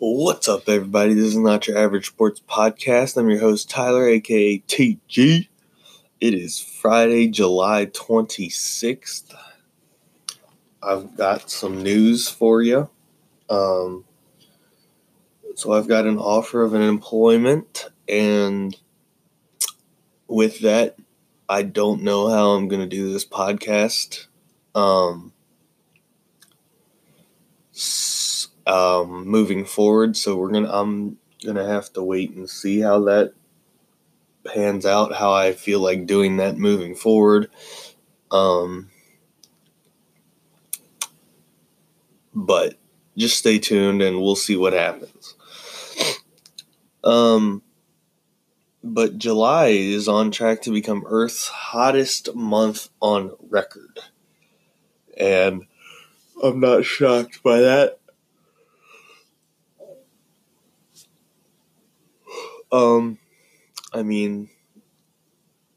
What's up, everybody? This is not your average sports podcast. I'm your host, Tyler, aka TG. It is Friday, July 26th. I've got some news for you. Um, so, I've got an offer of an employment, and with that, I don't know how I'm going to do this podcast. Um, um, moving forward. So we're gonna I'm gonna have to wait and see how that pans out. How I feel like doing that moving forward. Um, but just stay tuned and we'll see what happens. Um, but July is on track to become Earth's hottest month on record. And I'm not shocked by that. Um, I mean,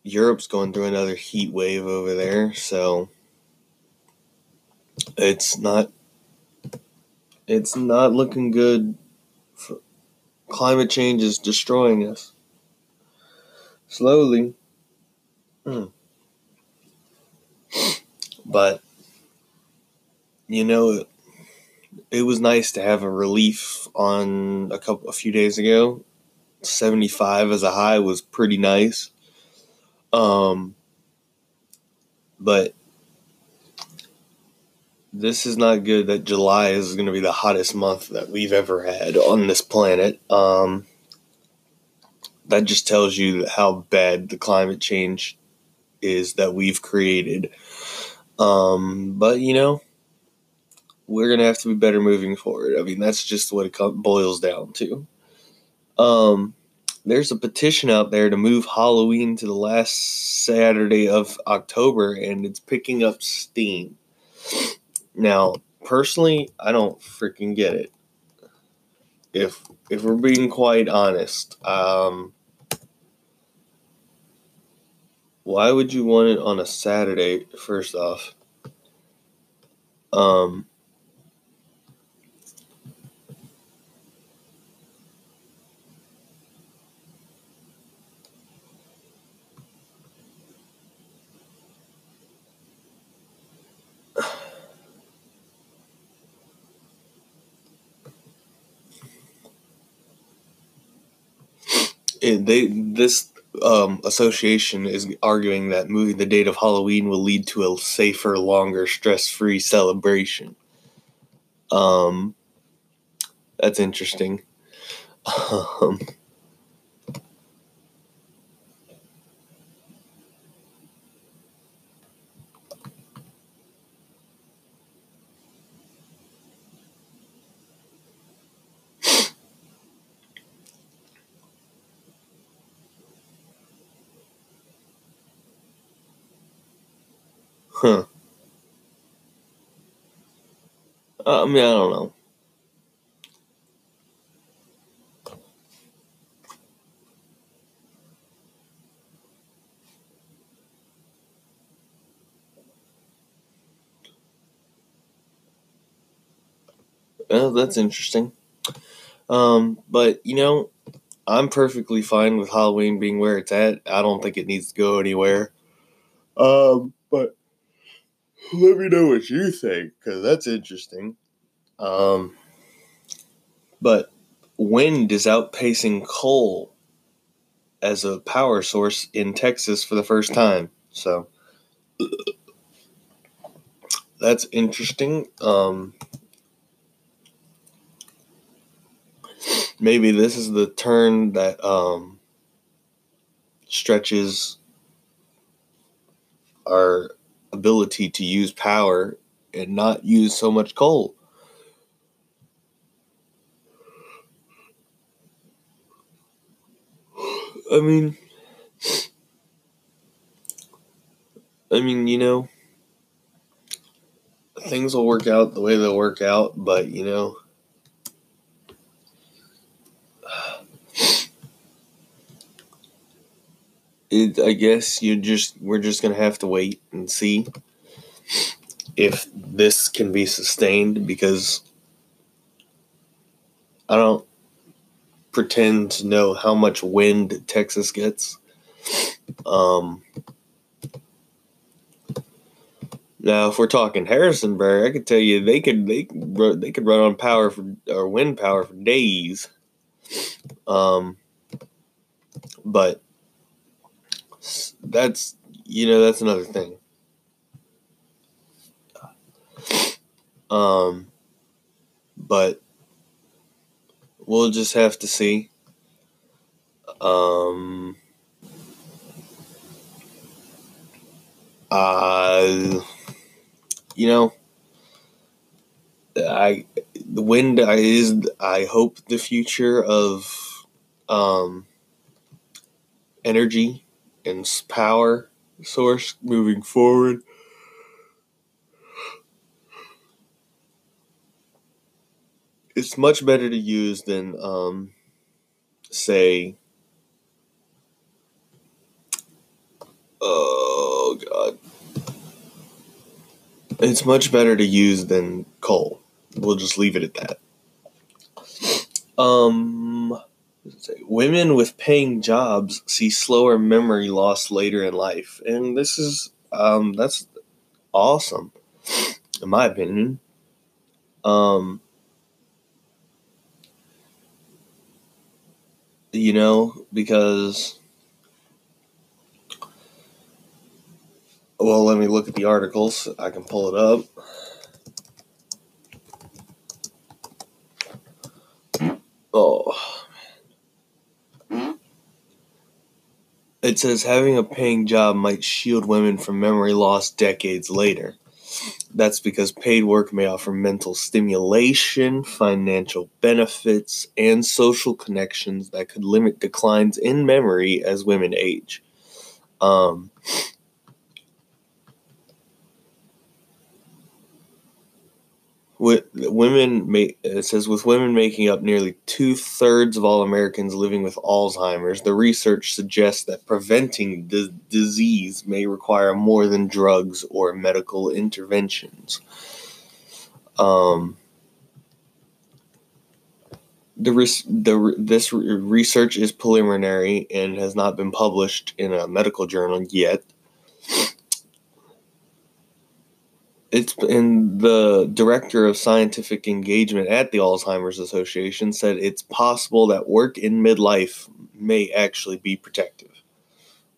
Europe's going through another heat wave over there, so it's not it's not looking good. Climate change is destroying us slowly. Hmm. But you know, it was nice to have a relief on a couple a few days ago 75 as a high was pretty nice. Um, but this is not good that July is going to be the hottest month that we've ever had on this planet. Um, that just tells you how bad the climate change is that we've created. Um, but you know, we're gonna have to be better moving forward. I mean, that's just what it boils down to. Um, there's a petition out there to move Halloween to the last Saturday of October, and it's picking up steam. Now, personally, I don't freaking get it. If if we're being quite honest, um, why would you want it on a Saturday? First off, um, it, they this um, association is arguing that moving the date of Halloween will lead to a safer, longer, stress-free celebration. Um, that's interesting. Um, Huh. Uh, I mean, I don't know. Well, that's interesting. Um, but you know, I'm perfectly fine with Halloween being where it's at. I don't think it needs to go anywhere. Um, but let me know what you think because that's interesting. Um, but wind is outpacing coal as a power source in Texas for the first time. So that's interesting. Um, maybe this is the turn that um, stretches our ability to use power and not use so much coal. I mean, I mean, you know, things will work out the way they'll work out, but you know, it, I guess you just we're just gonna have to wait and see if this can be sustained because I don't pretend to know how much wind Texas gets. Um, now, if we're talking Harrisonburg, I could tell you they could they they could run on power for or wind power for days. Um, but that's you know that's another thing. Um, but we'll just have to see. Um, uh, you know, I the wind is I hope the future of um, energy and power source moving forward. It's much better to use than, um, say, oh god, it's much better to use than coal. We'll just leave it at that. Um, women with paying jobs see slower memory loss later in life, and this is um, that's awesome, in my opinion. Um, you know, because well, let me look at the articles. I can pull it up. Oh. It says having a paying job might shield women from memory loss decades later. That's because paid work may offer mental stimulation, financial benefits, and social connections that could limit declines in memory as women age. Um, with women it says with women making up nearly two-thirds of all americans living with alzheimer's the research suggests that preventing the disease may require more than drugs or medical interventions. Um, the, res- the this research is preliminary and has not been published in a medical journal yet it's and the director of scientific engagement at the Alzheimer's Association said it's possible that work in midlife may actually be protective.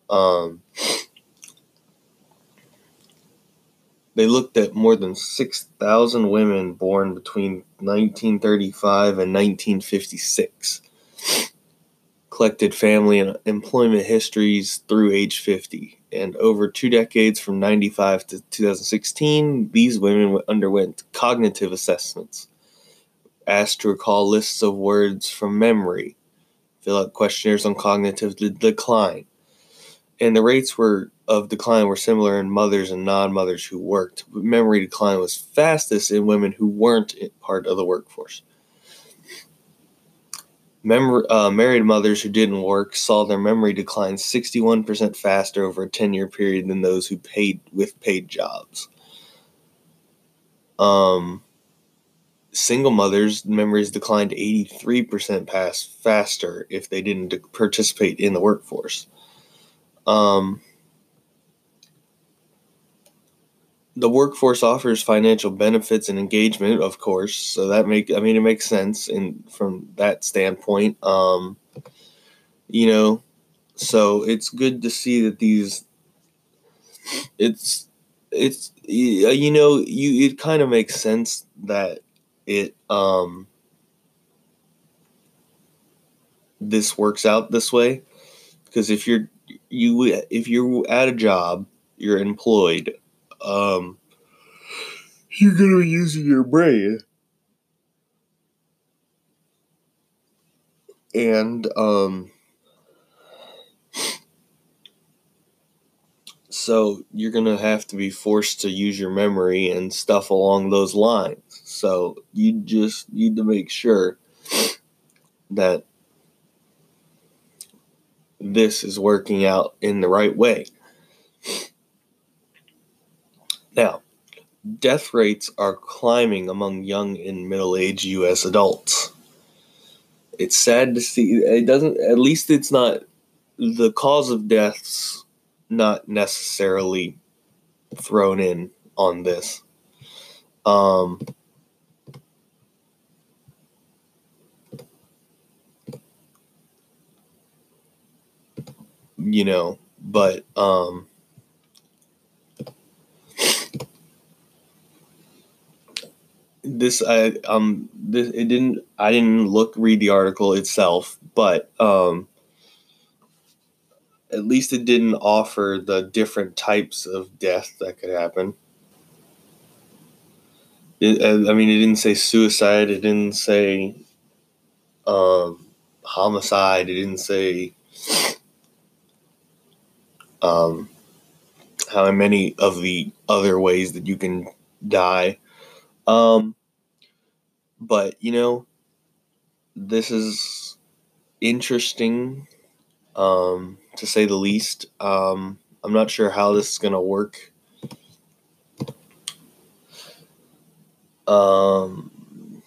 Um, they looked at more than 6,000 women born between 1935 and 1956, collected family and employment histories through age 50 and over two decades from 95 to 2016, these women underwent cognitive assessments, asked to recall lists of words from memory, fill out questionnaires on cognitive de- decline. And the rates were of decline were similar in mothers and non-mothers who worked, memory decline was fastest in women who weren't part of the workforce. Mem- uh, married mothers who didn't work saw their memory decline 61% faster over a 10 year period than those who paid with paid jobs. Um, single mothers' memories declined 83% past faster if they didn't participate in the workforce. Um, the workforce offers financial benefits and engagement, of course. So that make I mean it makes sense in from that standpoint. Um, you know, so it's good to see that these. It's it's you know you it kind of makes sense that it um this works out this way because if you're you if you're at a job you're employed um, you're going to be using your brain. And, um, so you're going to have to be forced to use your memory and stuff along those lines. So you just need to make sure that this is working out in the right way. Now, death rates are climbing among young and middle aged U.S. adults. it's sad to see. It doesn't. At least it's not the cause of deaths. Not necessarily thrown in on this. Um, you know, but um, this I um this it didn't I didn't look read the article itself, but um at least it didn't offer the different types of death that could happen. It, I mean, it didn't say suicide. It didn't say um, homicide. It didn't say um, how many of the other ways that you can die. Um, but you know, this is interesting, um, to say the least. Um, I'm not sure how this is gonna work. Um,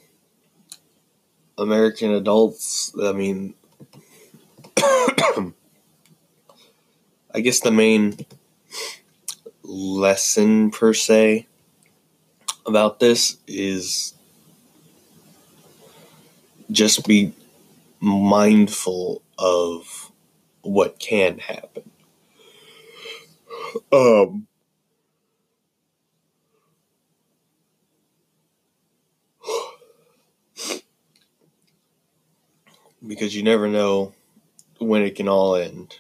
American adults. I mean, I guess the main lesson per se about this is just be mindful of what can happen. Um, because you never know when it can all end.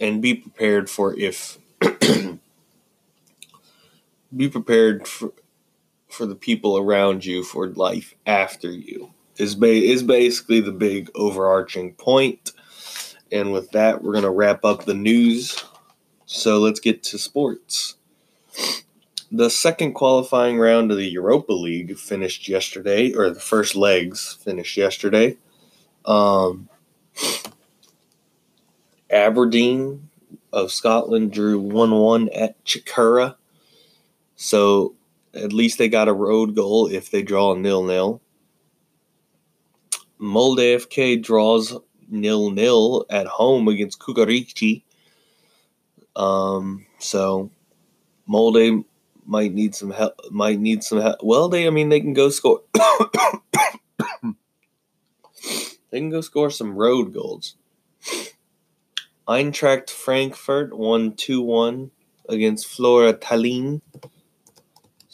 And be prepared for if be prepared for for the people around you for life after you is ba- is basically the big overarching point. And with that, we're gonna wrap up the news. So let's get to sports. The second qualifying round of the Europa League finished yesterday, or the first legs finished yesterday. Um, Aberdeen of Scotland drew 1 1 at Chikhura. So at least they got a road goal if they draw nil nil. Molde FK draws nil nil at home against Kukarici. Um, so Molde might need some help. Might need some help. Well, they I mean they can go score. they can go score some road goals. Eintracht Frankfurt won 2 1 against Flora Tallinn.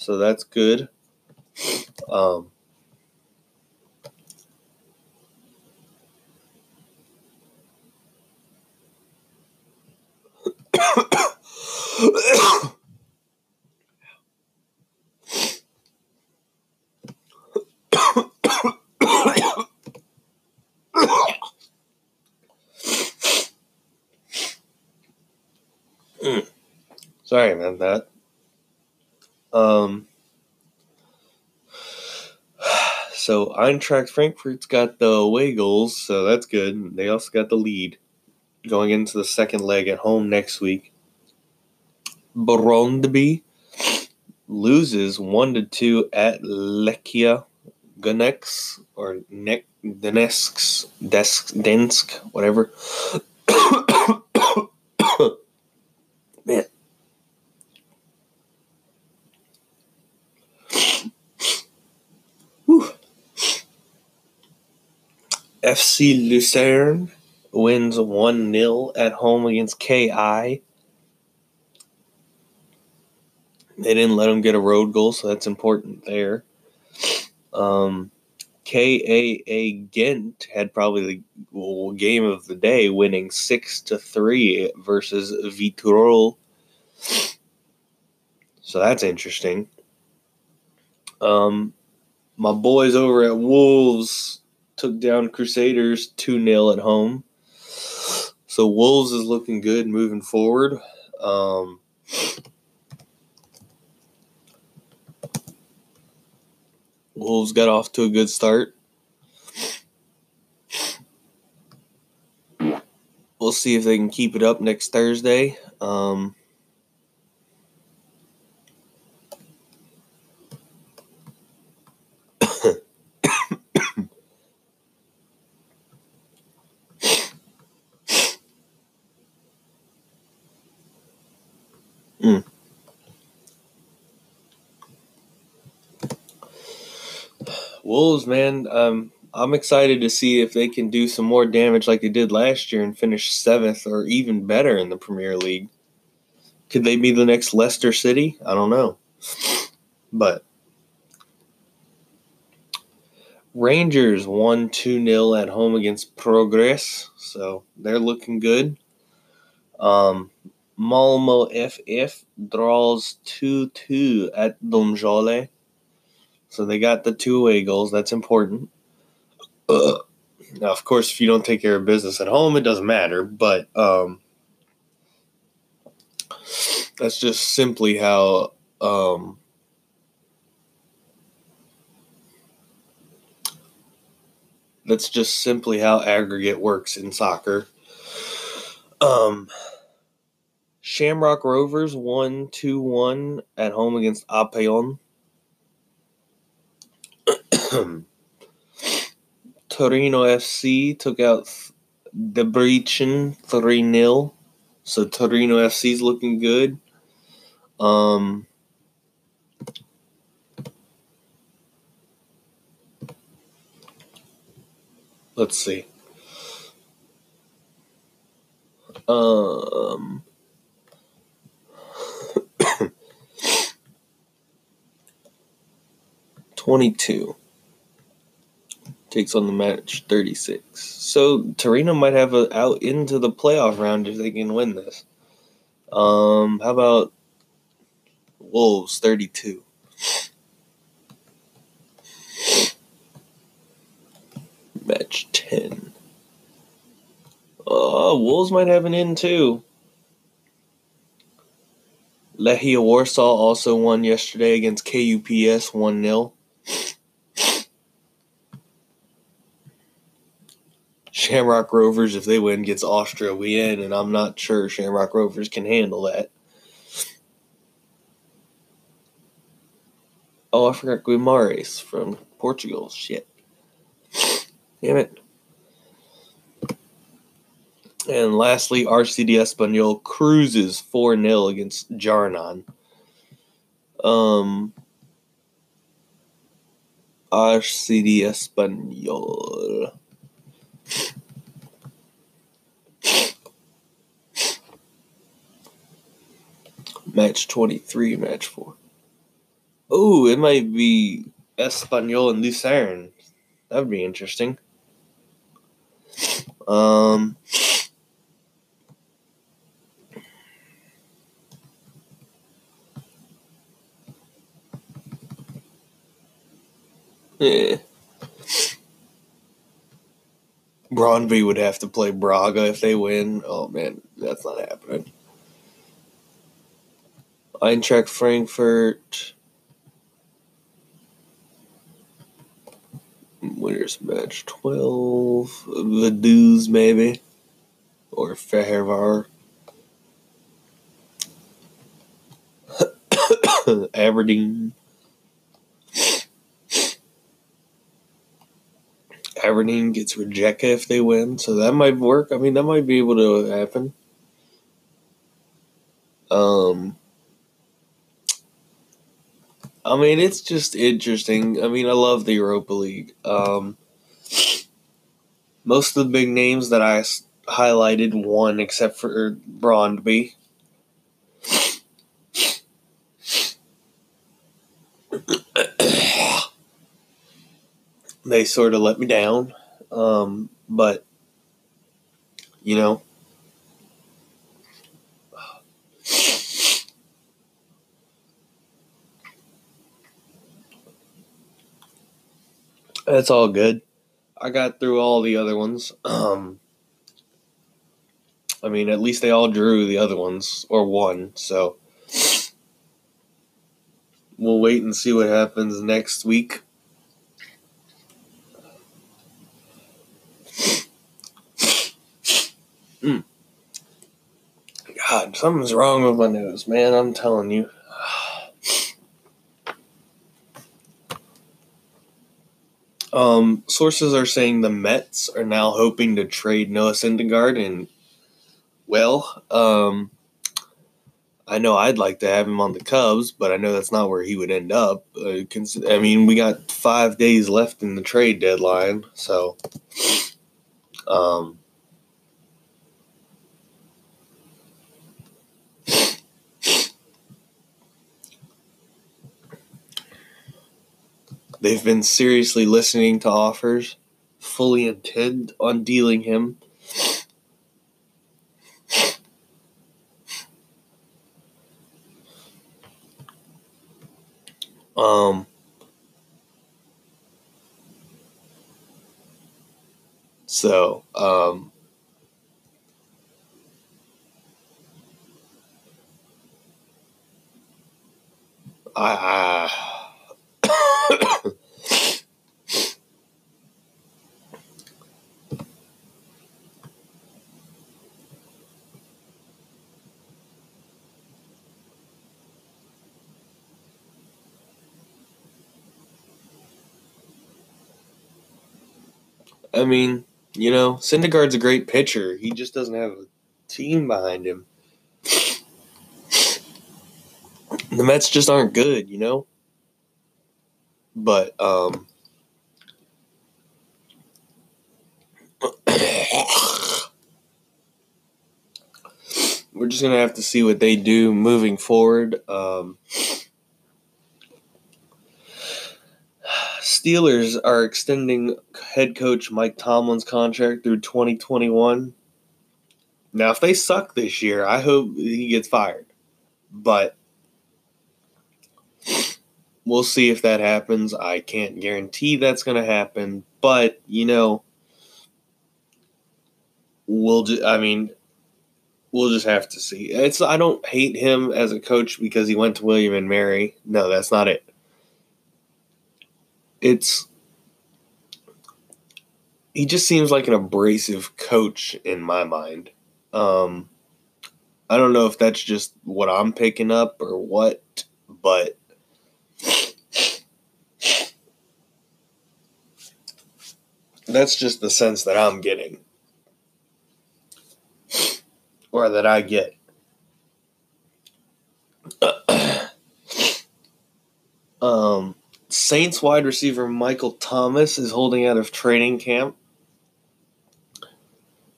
So that's good. Um, Sorry about that. Um, so Eintracht Frankfurt's got the away goals, so that's good. They also got the lead going into the second leg at home next week. Brondby loses one to two at Lechia Gunex or Nek Donetsk Desk Densk, whatever. Man. Whew. FC Lucerne wins 1 0 at home against KI. They didn't let them get a road goal, so that's important there. Um, KAA Ghent had probably the game of the day, winning six to three versus Viitorul. So that's interesting. Um, my boys over at Wolves took down Crusaders 2 0 at home. So Wolves is looking good moving forward. Um, Wolves got off to a good start. We'll see if they can keep it up next Thursday. Um, Mm. Wolves, man, um, I'm excited to see if they can do some more damage like they did last year and finish seventh or even better in the Premier League. Could they be the next Leicester City? I don't know. But Rangers won 2 0 at home against Progress, so they're looking good. Um, Malmo FF draws 2 2 at Domžale. So they got the two away goals. That's important. Now, of course, if you don't take care of business at home, it doesn't matter. But um, that's just simply how um, that's just simply how aggregate works in soccer. Um, Shamrock Rovers won 2 1 at home against Apollon. Torino FC took out Debrecen 3 0. So Torino FC is looking good. Um, let's see. Um, twenty-two takes on the match 36. So Torino might have a out into the playoff round if they can win this. Um, how about Wolves 32? Match 10. Oh, Wolves might have an in too. Legia Warsaw also won yesterday against KUPS 1 0. Shamrock Rovers, if they win, gets Austria Wien, and I'm not sure Shamrock Rovers can handle that. Oh, I forgot Guimarães from Portugal. Shit. Damn it. And lastly, RCD Espanyol cruises 4 0 against Jarnon. Um, RCD Espanyol. Match 23, match 4. Oh, it might be Espanyol and Lucerne. That would be interesting. Um, yeah. Brøndby would have to play Braga if they win. Oh man, that's not happening. Eintracht Frankfurt. Winners match 12. Vaduz, maybe. Or Fehervar. Aberdeen. Aberdeen gets Rijeka if they win, so that might work. I mean, that might be able to happen. Um, I mean, it's just interesting. I mean, I love the Europa League. Um, most of the big names that I highlighted won, except for Brøndby. they sort of let me down. Um, but, you know, that's all good. I got through all the other ones. Um, I mean, at least they all drew the other ones or won. So we'll wait and see what happens next week. Mm. God, something's wrong with my nose, man. I'm telling you. Um, sources are saying the Mets are now hoping to trade Noah Syndergaard, and well, um, I know I'd like to have him on the Cubs, but I know that's not where he would end up. Uh, cons- I mean, we got five days left in the trade deadline, so um, they've been seriously listening to offers, fully intend on dealing him. Um, so, um, I, I I mean, you know, Syndergaard's a great pitcher. He just doesn't have a team behind him. The Mets just aren't good, you know? But, um, we're just to have to see what they do moving forward. Um, Steelers are extending head coach Mike Tomlin's contract through 2021. Now, if they suck this year, I hope he gets fired. But we'll see if that happens. I can't guarantee that's going to happen, but you know, we'll. Ju- I mean, we'll just have to see. It's. I don't hate him as a coach because he went to William and Mary. No, that's not it. It's. He just seems like an abrasive coach in my mind. Um, I don't know if that's just what I'm picking up or what, but that's just the sense that I'm getting or that I get. um, Saints wide receiver Michael Thomas is holding out of training camp,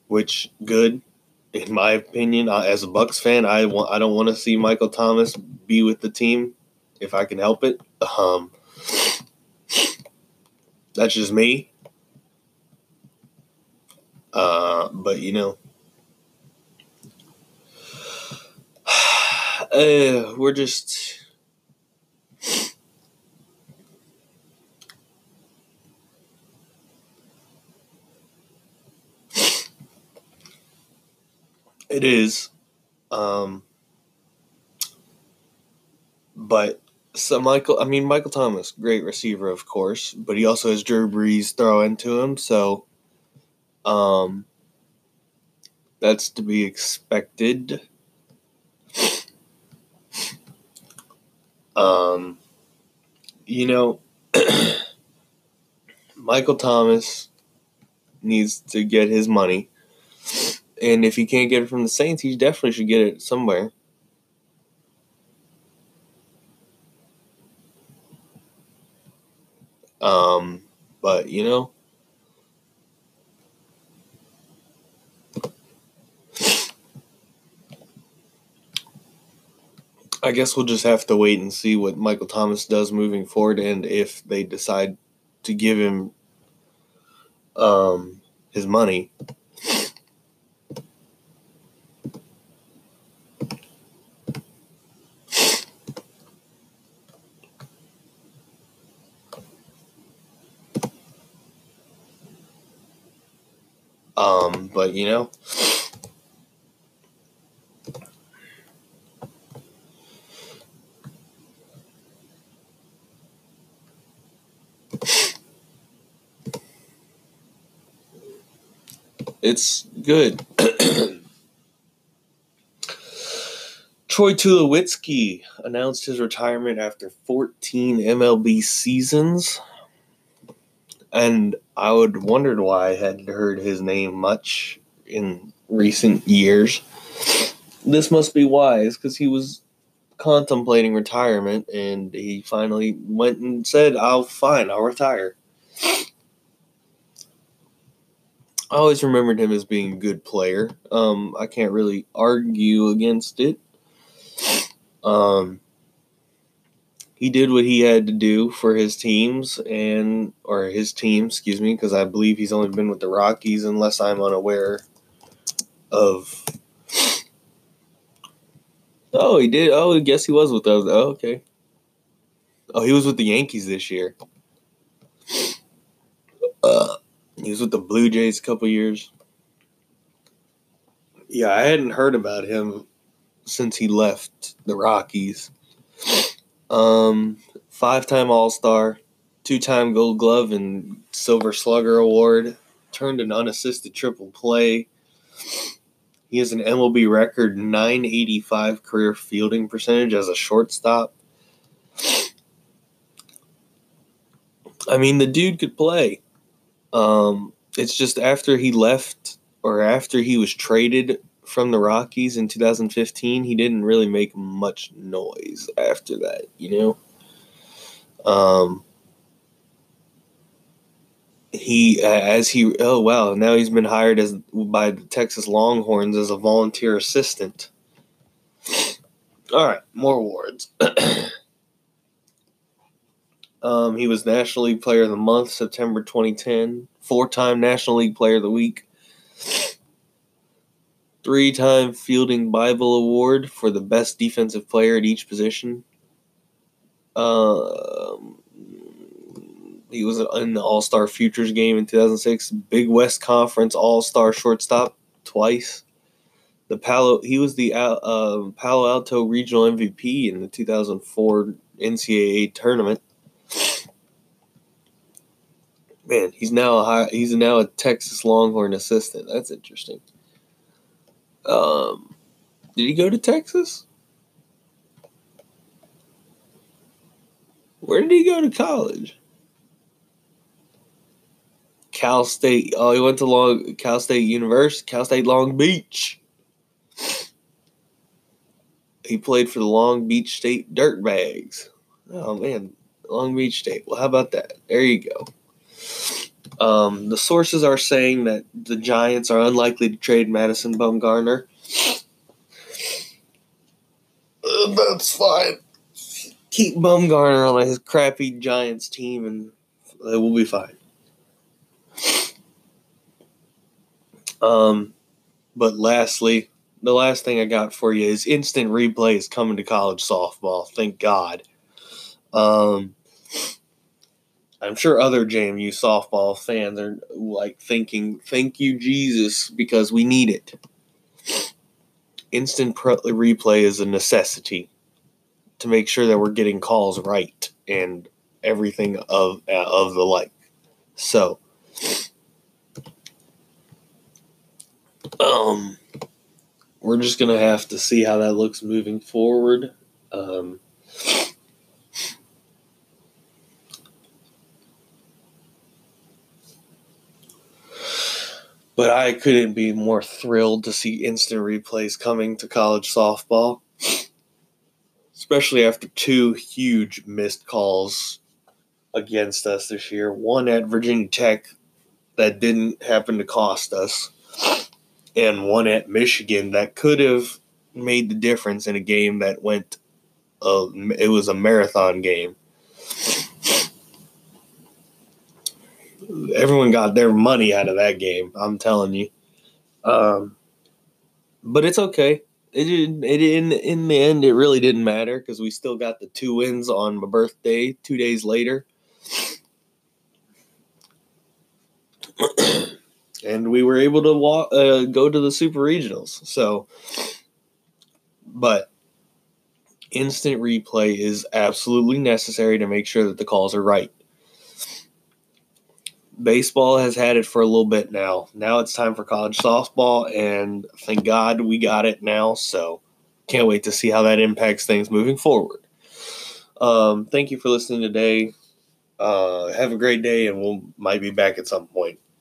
which good in my opinion. As a Bucs fan, I want I don't want to see Michael Thomas be with the team if I can help it. Um, that's just me. Uh, but you know, uh, we're just. It is. Um, but so Michael, I mean Michael Thomas, great receiver, of course, but he also has Drew Brees throw into him, so um, that's to be expected. Um, you know, Michael Thomas needs to get his money. And if he can't get it from the Saints, he definitely should get it somewhere. Um, but you know, I guess we'll just have to wait and see what Michael Thomas does moving forward, and if they decide to give him um, his money. Um, but you know, it's good. Troy Tulowitzki announced his retirement after 14 MLB seasons. And I would wondered why I hadn't heard his name much in recent years. this must be wise because he was contemplating retirement and he finally went and said, I'll fine, I'll retire. I always remembered him as being a good player. Um, I can't really argue against it. Um, he did what he had to do for his teams and or his team, excuse me, because I believe he's only been with the Rockies unless I'm unaware of. Oh, he did. Oh, I guess he was with those. Oh, okay. Oh, he was with the Yankees this year. Uh, he was with the Blue Jays a couple years. Yeah, I hadn't heard about him since he left the Rockies. Um, five-time All-Star, two-time Gold Glove and Silver Slugger Award. Turned an unassisted triple play. He has an MLB record 985 career fielding percentage as a shortstop. I mean, the dude could play. Um, it's just after he left or after he was traded from the Rockies in 2015, he didn't really make much noise after that, you know? Um, he as he oh wow now he's been hired as by the Texas Longhorns as a volunteer assistant. All right, more awards. Um, he was National League Player of the Month, September 2010. Four time National League Player of the Week. Three time Fielding Bible Award for the best defensive player at each position. Um, he was in the All Star Futures game in 2006. Big West Conference All Star shortstop twice. The Palo he was the uh, Palo Alto Regional MVP in the 2004 NCAA tournament man, he's now a high, he's now a Texas Longhorn assistant. That's interesting. Um, did he go to Texas? Where did he go to college? Cal State. Oh, he went to Long Cal State University, Cal State Long Beach. He played for the Long Beach State Dirtbags. Oh man, Long Beach State. Well, how about that? There you go. Um, the sources are saying that the Giants are unlikely to trade Madison Bumgarner. Uh, that's fine. Keep Bumgarner on his crappy Giants team, and it will be fine. Um, but lastly, the last thing I got for you is instant replay is coming to college softball. Thank God. Um, I'm sure other JMU softball fans are like thinking, "Thank you, Jesus," because we need it. Instant replay is a necessity to make sure that we're getting calls right and everything of uh, of the like. So, um, we're just gonna have to see how that looks moving forward. Um, But I couldn't be more thrilled to see instant replays coming to college softball, especially after two huge missed calls against us this year. One at Virginia Tech that didn't happen to cost us, and one at Michigan that could have made the difference in a game that went. Uh, it was a marathon game. Everyone got their money out of that game. I'm telling you. Um, but it's okay. It didn't. It in in the end, it really didn't matter because we still got the two wins on my birthday two days later, and we were able to walk uh, go to the super regionals. So, but instant replay is absolutely necessary to make sure that the calls are right baseball has had it for a little bit now. Now it's time for college softball, and thank God we got it now. So can't wait to see how that impacts things moving forward. Um, thank you for listening today. Uh, have a great day, and we'll might be back at some point.